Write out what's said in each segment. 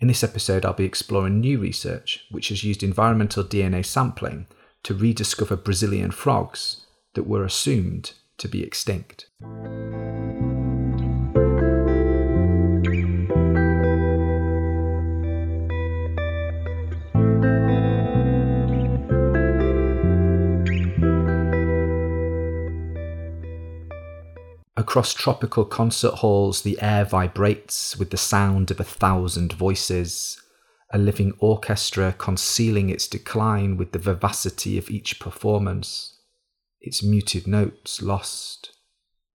In this episode, I'll be exploring new research which has used environmental DNA sampling to rediscover Brazilian frogs that were assumed to be extinct. Across tropical concert halls, the air vibrates with the sound of a thousand voices, a living orchestra concealing its decline with the vivacity of each performance, its muted notes lost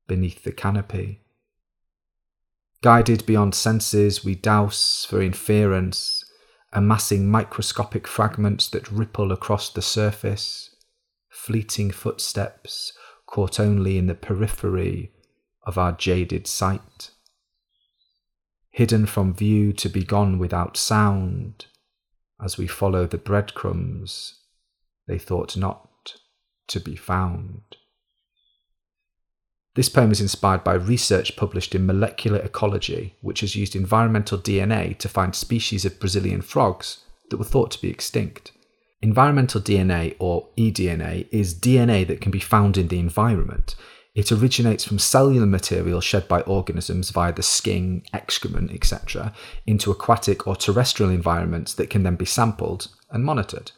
beneath the canopy. Guided beyond senses, we dowse for inference, amassing microscopic fragments that ripple across the surface, fleeting footsteps caught only in the periphery of our jaded sight. Hidden from view to be gone without sound, as we follow the breadcrumbs they thought not to be found. This poem is inspired by research published in Molecular Ecology, which has used environmental DNA to find species of Brazilian frogs that were thought to be extinct. Environmental DNA, or eDNA, is DNA that can be found in the environment. It originates from cellular material shed by organisms via the skin, excrement, etc., into aquatic or terrestrial environments that can then be sampled and monitored.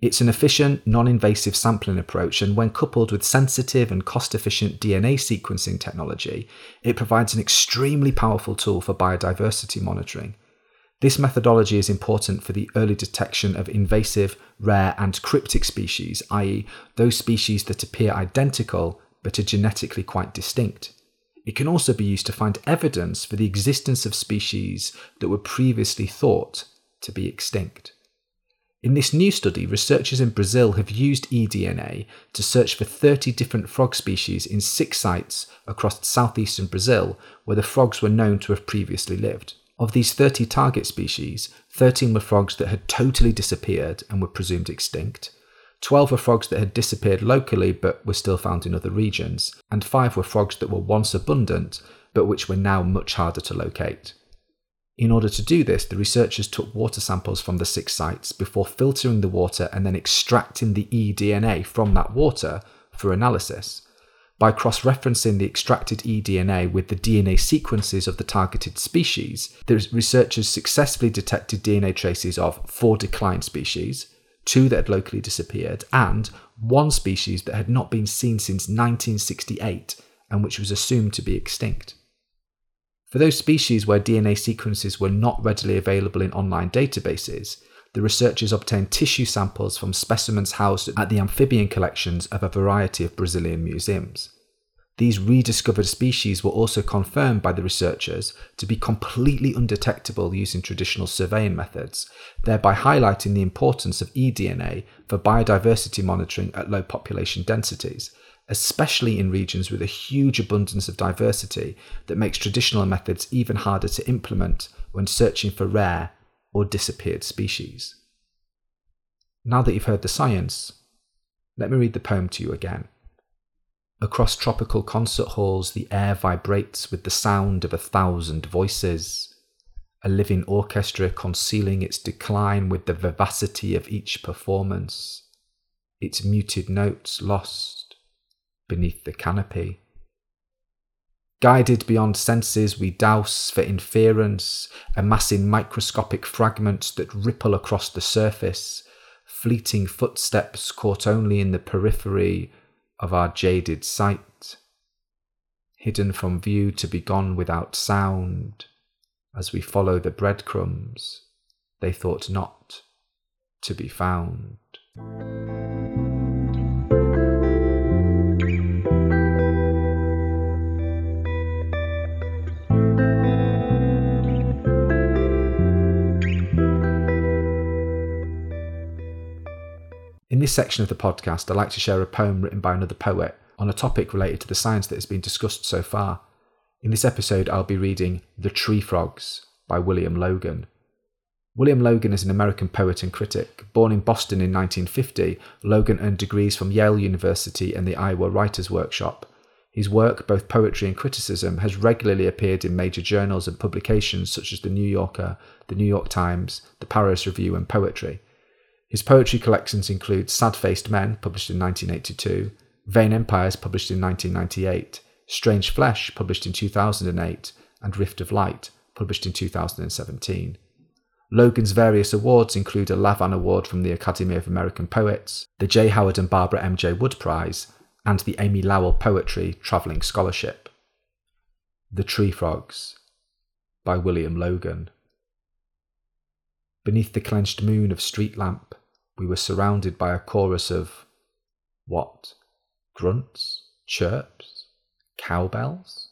It's an efficient, non invasive sampling approach, and when coupled with sensitive and cost efficient DNA sequencing technology, it provides an extremely powerful tool for biodiversity monitoring. This methodology is important for the early detection of invasive, rare, and cryptic species, i.e., those species that appear identical but are genetically quite distinct. It can also be used to find evidence for the existence of species that were previously thought to be extinct. In this new study, researchers in Brazil have used eDNA to search for 30 different frog species in six sites across southeastern Brazil where the frogs were known to have previously lived. Of these 30 target species, 13 were frogs that had totally disappeared and were presumed extinct, 12 were frogs that had disappeared locally but were still found in other regions, and 5 were frogs that were once abundant but which were now much harder to locate. In order to do this, the researchers took water samples from the six sites before filtering the water and then extracting the eDNA from that water for analysis. By cross referencing the extracted eDNA with the DNA sequences of the targeted species, the researchers successfully detected DNA traces of four declined species, two that had locally disappeared, and one species that had not been seen since 1968 and which was assumed to be extinct. For those species where DNA sequences were not readily available in online databases, the researchers obtained tissue samples from specimens housed at the amphibian collections of a variety of Brazilian museums. These rediscovered species were also confirmed by the researchers to be completely undetectable using traditional surveying methods, thereby highlighting the importance of eDNA for biodiversity monitoring at low population densities, especially in regions with a huge abundance of diversity that makes traditional methods even harder to implement when searching for rare or disappeared species. Now that you've heard the science, let me read the poem to you again. Across tropical concert halls, the air vibrates with the sound of a thousand voices, a living orchestra concealing its decline with the vivacity of each performance, its muted notes lost beneath the canopy. Guided beyond senses, we dowse for inference, amassing microscopic fragments that ripple across the surface, fleeting footsteps caught only in the periphery of our jaded sight, hidden from view to be gone without sound, as we follow the breadcrumbs they thought not to be found. In this section of the podcast, I like to share a poem written by another poet on a topic related to the science that has been discussed so far. In this episode, I'll be reading The Tree Frogs by William Logan. William Logan is an American poet and critic. Born in Boston in 1950, Logan earned degrees from Yale University and the Iowa Writers Workshop. His work, both poetry and criticism, has regularly appeared in major journals and publications such as The New Yorker, The New York Times, The Paris Review, and Poetry. His poetry collections include Sad Faced Men, published in 1982, Vain Empires, published in 1998, Strange Flesh, published in 2008, and Rift of Light, published in 2017. Logan's various awards include a Lavan Award from the Academy of American Poets, the J. Howard and Barbara M.J. Wood Prize, and the Amy Lowell Poetry Travelling Scholarship. The Tree Frogs by William Logan. Beneath the clenched moon of street lamp, we were surrounded by a chorus of what? Grunts? Chirps? Cowbells?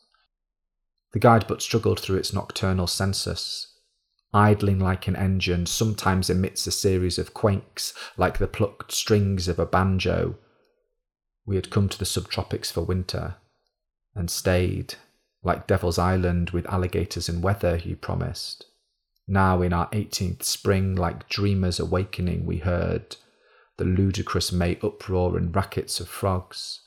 The guide but struggled through its nocturnal census, idling like an engine, sometimes emits a series of quakes like the plucked strings of a banjo. We had come to the subtropics for winter, and stayed, like Devil's Island with alligators and weather, he promised. Now, in our eighteenth spring, like dreamers awakening, we heard the ludicrous May uproar and rackets of frogs,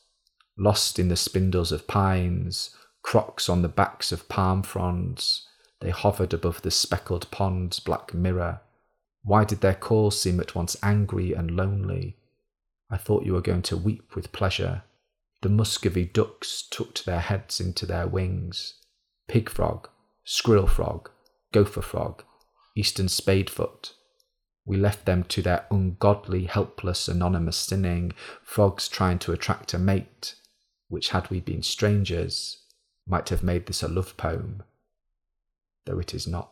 lost in the spindles of pines, crocs on the backs of palm fronds, they hovered above the speckled pond's black mirror. Why did their calls seem at once angry and lonely? I thought you were going to weep with pleasure. The Muscovy ducks tucked their heads into their wings. Pig frog, squirrel frog, gopher frog, eastern spadefoot. We left them to their ungodly, helpless, anonymous sinning, frogs trying to attract a mate, which, had we been strangers, might have made this a love poem though it is not.